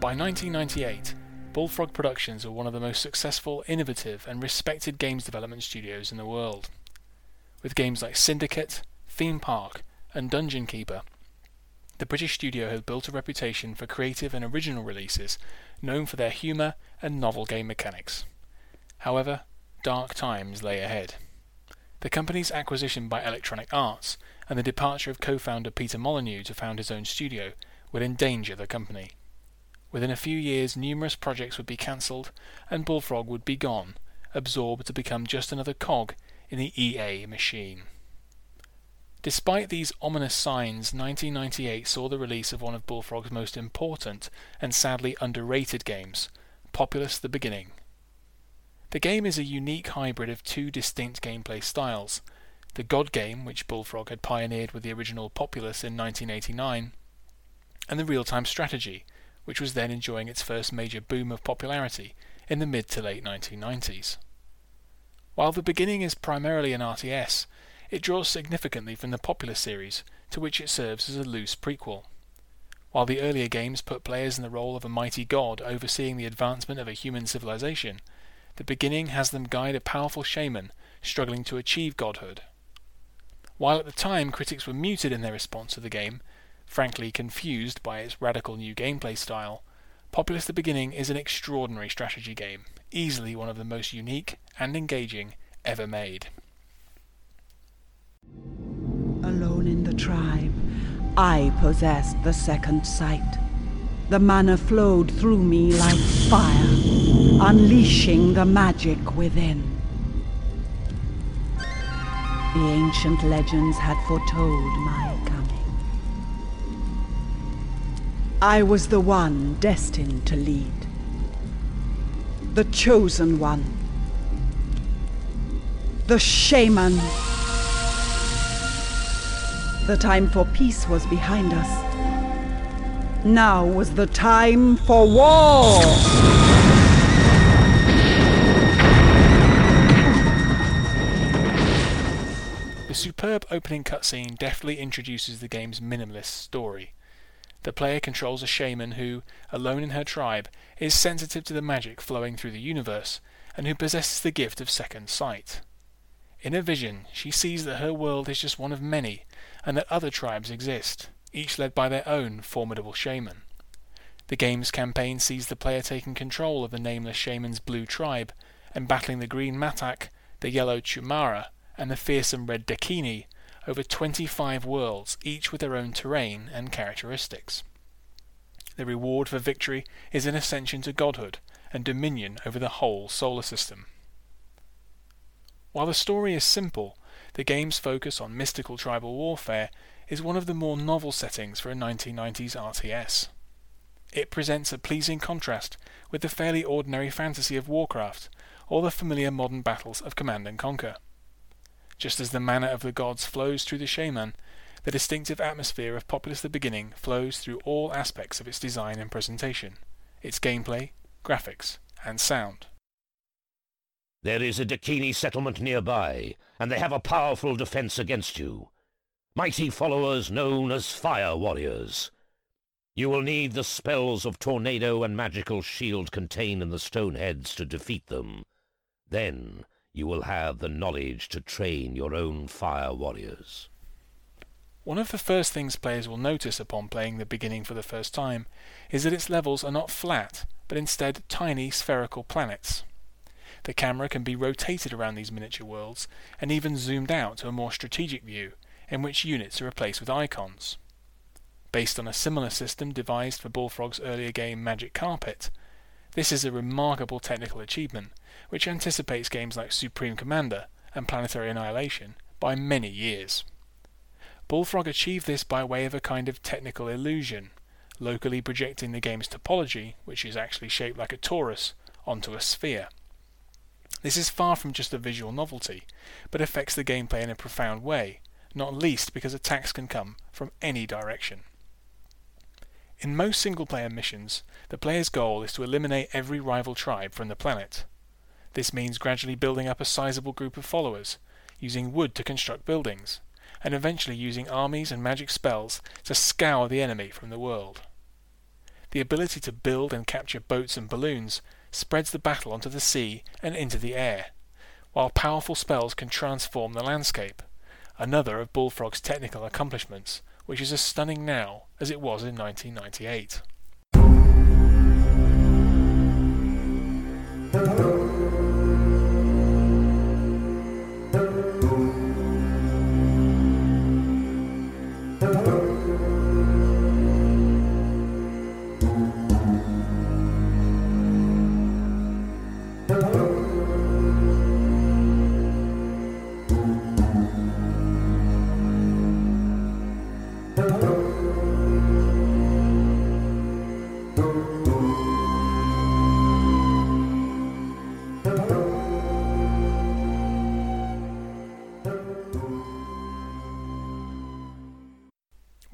By 1998, Bullfrog Productions were one of the most successful, innovative, and respected games development studios in the world. With games like Syndicate, Theme Park, and Dungeon Keeper, the British studio had built a reputation for creative and original releases known for their humour and novel game mechanics. However, dark times lay ahead. The company's acquisition by Electronic Arts and the departure of co-founder Peter Molyneux to found his own studio would endanger the company. Within a few years numerous projects would be cancelled and Bullfrog would be gone, absorbed to become just another cog in the EA machine. Despite these ominous signs, 1998 saw the release of one of Bullfrog's most important and sadly underrated games, Populous the Beginning. The game is a unique hybrid of two distinct gameplay styles the God game, which Bullfrog had pioneered with the original Populous in 1989, and the real time strategy, which was then enjoying its first major boom of popularity in the mid to late 1990s. While the beginning is primarily an RTS, it draws significantly from the popular series, to which it serves as a loose prequel. While the earlier games put players in the role of a mighty god overseeing the advancement of a human civilization, the beginning has them guide a powerful shaman struggling to achieve godhood. While at the time critics were muted in their response to the game, frankly confused by its radical new gameplay style, Populous the Beginning is an extraordinary strategy game, easily one of the most unique and engaging ever made. Alone in the tribe, I possessed the second sight. The mana flowed through me like fire, unleashing the magic within. The ancient legends had foretold my coming. I was the one destined to lead. The chosen one. The shaman. The time for peace was behind us. Now was the time for war! The superb opening cutscene deftly introduces the game's minimalist story. The player controls a shaman who, alone in her tribe, is sensitive to the magic flowing through the universe, and who possesses the gift of second sight. In a vision, she sees that her world is just one of many, and that other tribes exist each led by their own formidable shaman. The game's campaign sees the player taking control of the nameless shaman's blue tribe and battling the green Matak, the yellow Chumara, and the fearsome red Dakini over 25 worlds, each with their own terrain and characteristics. The reward for victory is an ascension to godhood and dominion over the whole solar system. While the story is simple, the game's focus on mystical tribal warfare is one of the more novel settings for a 1990s RTS. It presents a pleasing contrast with the fairly ordinary fantasy of Warcraft or the familiar modern battles of Command and Conquer. Just as the mana of the gods flows through the shaman, the distinctive atmosphere of Populous the Beginning flows through all aspects of its design and presentation, its gameplay, graphics, and sound. There is a Dakini settlement nearby, and they have a powerful defense against you mighty followers known as Fire Warriors. You will need the spells of Tornado and Magical Shield contained in the stone heads to defeat them. Then you will have the knowledge to train your own Fire Warriors. One of the first things players will notice upon playing the beginning for the first time is that its levels are not flat, but instead tiny spherical planets. The camera can be rotated around these miniature worlds and even zoomed out to a more strategic view in which units are replaced with icons. Based on a similar system devised for Bullfrog's earlier game Magic Carpet, this is a remarkable technical achievement which anticipates games like Supreme Commander and Planetary Annihilation by many years. Bullfrog achieved this by way of a kind of technical illusion, locally projecting the game's topology, which is actually shaped like a torus, onto a sphere. This is far from just a visual novelty, but affects the gameplay in a profound way, not least because attacks can come from any direction. In most single player missions, the player's goal is to eliminate every rival tribe from the planet. This means gradually building up a sizable group of followers, using wood to construct buildings, and eventually using armies and magic spells to scour the enemy from the world. the ability to build and capture boats and balloons spreads the battle onto the sea and into the air, while powerful spells can transform the landscape, another of Bullfrog's technical accomplishments, which is as stunning now as it was in 1998.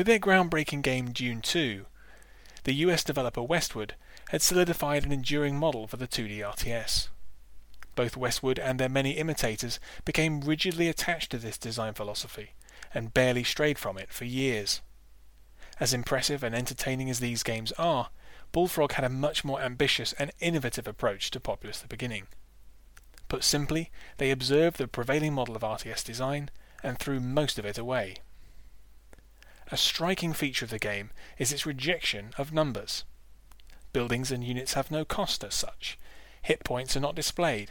With their groundbreaking game Dune 2, the US developer Westwood had solidified an enduring model for the 2D RTS. Both Westwood and their many imitators became rigidly attached to this design philosophy and barely strayed from it for years. As impressive and entertaining as these games are, Bullfrog had a much more ambitious and innovative approach to Populous the Beginning. Put simply, they observed the prevailing model of RTS design and threw most of it away. A striking feature of the game is its rejection of numbers. Buildings and units have no cost as such. Hit points are not displayed.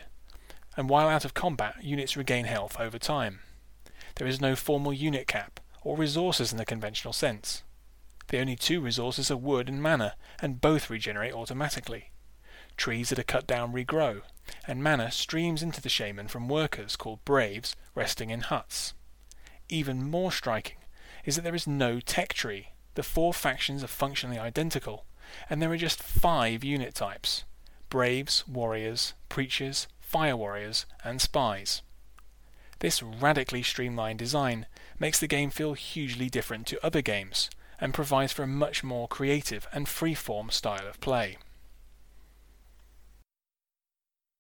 And while out of combat, units regain health over time. There is no formal unit cap, or resources in the conventional sense. The only two resources are wood and mana, and both regenerate automatically. Trees that are cut down regrow, and mana streams into the shaman from workers called braves resting in huts. Even more striking is that there is no tech tree. The four factions are functionally identical, and there are just five unit types Braves, Warriors, Preachers, Fire Warriors, and Spies. This radically streamlined design makes the game feel hugely different to other games, and provides for a much more creative and free-form style of play.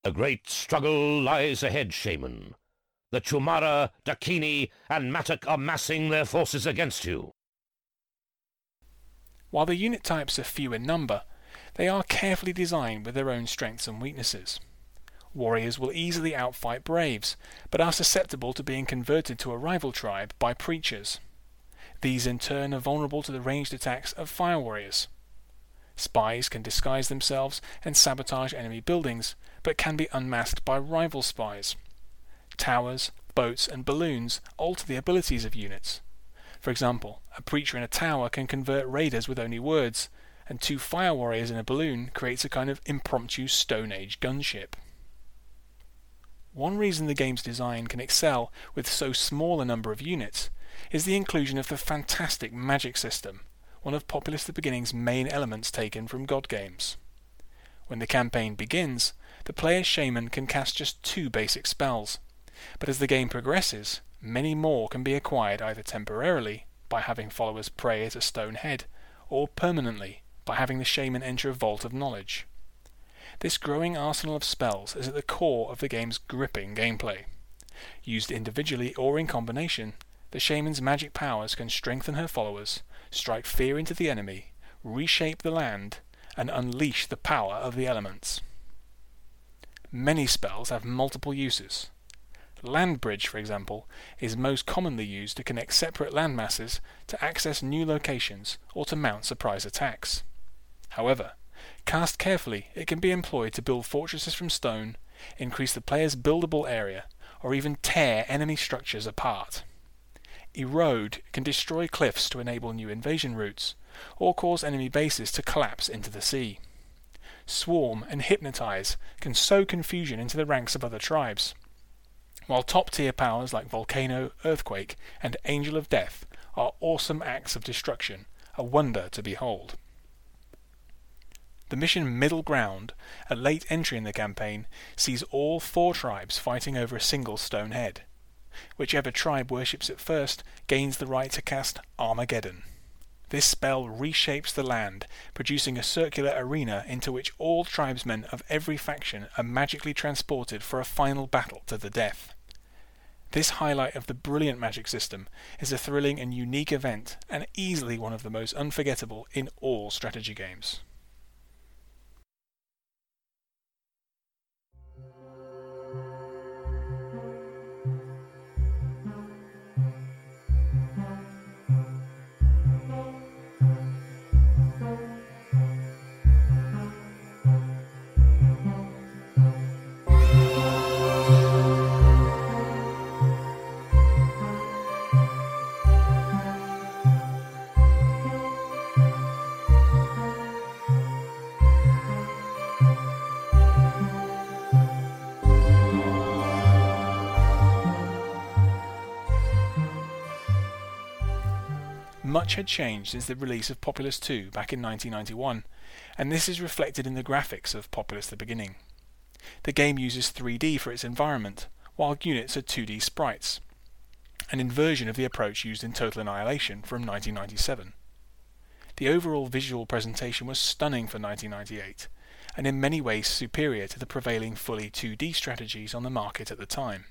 A great struggle lies ahead, Shaman. The Chumara, Dakini, and Matak are massing their forces against you. While the unit types are few in number, they are carefully designed with their own strengths and weaknesses. Warriors will easily outfight Braves, but are susceptible to being converted to a rival tribe by Preachers. These in turn are vulnerable to the ranged attacks of Fire Warriors. Spies can disguise themselves and sabotage enemy buildings, but can be unmasked by rival spies towers, boats, and balloons alter the abilities of units. For example, a preacher in a tower can convert raiders with only words, and two fire warriors in a balloon creates a kind of impromptu Stone Age gunship. One reason the game's design can excel with so small a number of units is the inclusion of the fantastic magic system, one of Populous the Beginning's main elements taken from God games. When the campaign begins, the player's shaman can cast just two basic spells, but as the game progresses, many more can be acquired either temporarily, by having followers pray at a stone head, or permanently, by having the shaman enter a vault of knowledge. This growing arsenal of spells is at the core of the game's gripping gameplay. Used individually or in combination, the shaman's magic powers can strengthen her followers, strike fear into the enemy, reshape the land, and unleash the power of the elements. Many spells have multiple uses, Land bridge, for example, is most commonly used to connect separate landmasses to access new locations or to mount surprise attacks. However, cast carefully, it can be employed to build fortresses from stone, increase the player's buildable area, or even tear enemy structures apart. Erode can destroy cliffs to enable new invasion routes, or cause enemy bases to collapse into the sea. Swarm and Hypnotize can sow confusion into the ranks of other tribes, while top tier powers like Volcano, Earthquake, and Angel of Death are awesome acts of destruction, a wonder to behold. The mission Middle Ground, a late entry in the campaign, sees all four tribes fighting over a single stone head. Whichever tribe worships it first gains the right to cast Armageddon. This spell reshapes the land, producing a circular arena into which all tribesmen of every faction are magically transported for a final battle to the death. This highlight of the brilliant magic system is a thrilling and unique event, and easily one of the most unforgettable in all strategy games. Much had changed since the release of Populous 2 back in 1991, and this is reflected in the graphics of Populous the Beginning. The game uses 3D for its environment, while units are 2D sprites, an inversion of the approach used in Total Annihilation from 1997. The overall visual presentation was stunning for 1998, and in many ways superior to the prevailing fully 2D strategies on the market at the time.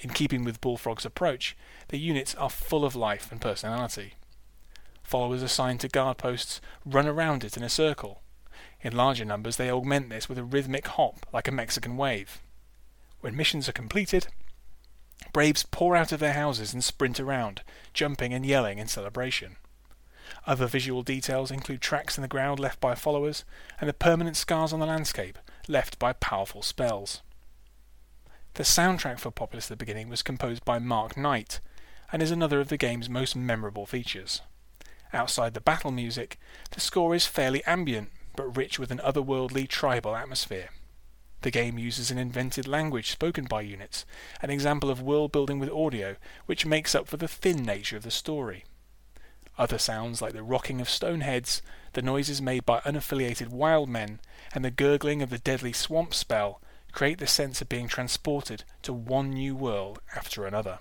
In keeping with Bullfrog's approach, the units are full of life and personality. Followers assigned to guard posts run around it in a circle. In larger numbers, they augment this with a rhythmic hop like a Mexican wave. When missions are completed, Braves pour out of their houses and sprint around, jumping and yelling in celebration. Other visual details include tracks in the ground left by followers and the permanent scars on the landscape left by powerful spells. The soundtrack for Populous the Beginning was composed by Mark Knight and is another of the game's most memorable features. Outside the battle music, the score is fairly ambient but rich with an otherworldly tribal atmosphere. The game uses an invented language spoken by units, an example of world building with audio which makes up for the thin nature of the story. Other sounds like the rocking of stone heads, the noises made by unaffiliated wild men, and the gurgling of the deadly swamp spell create the sense of being transported to one new world after another.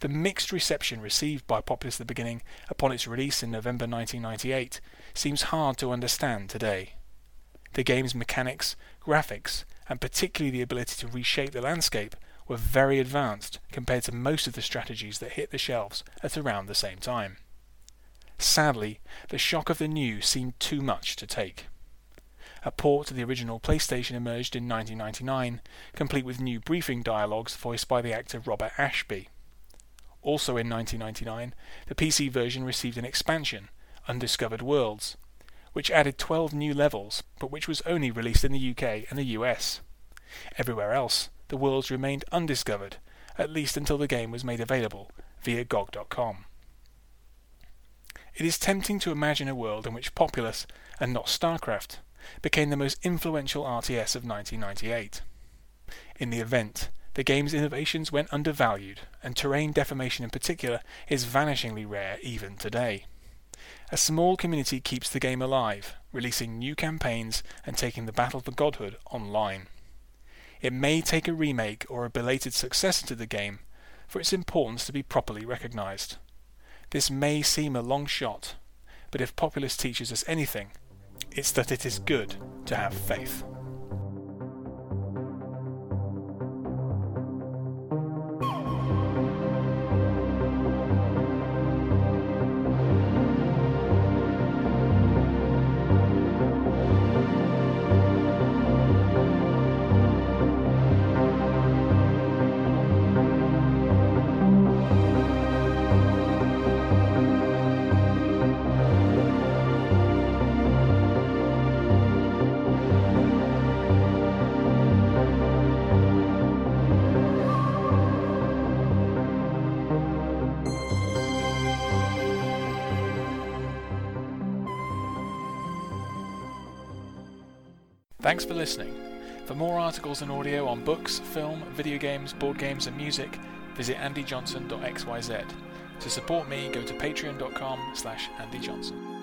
The mixed reception received by Populous at the beginning upon its release in November 1998 seems hard to understand today. The game's mechanics, graphics, and particularly the ability to reshape the landscape were very advanced compared to most of the strategies that hit the shelves at around the same time. Sadly, the shock of the new seemed too much to take. A port to the original PlayStation emerged in 1999, complete with new briefing dialogues voiced by the actor Robert Ashby. Also in 1999, the PC version received an expansion, Undiscovered Worlds, which added 12 new levels, but which was only released in the UK and the US. Everywhere else, the worlds remained undiscovered, at least until the game was made available via GOG.com. It is tempting to imagine a world in which Populous, and not StarCraft, became the most influential RTS of 1998. In the event, the game's innovations went undervalued, and terrain deformation in particular is vanishingly rare even today. A small community keeps the game alive, releasing new campaigns and taking the battle for godhood online. It may take a remake or a belated successor to the game for its importance to be properly recognised. This may seem a long shot, but if Populous teaches us anything, it's that it is good to have faith. Thanks for listening. For more articles and audio on books, film, video games, board games, and music, visit andyjohnson.xyz. To support me, go to patreon.com slash andyjohnson.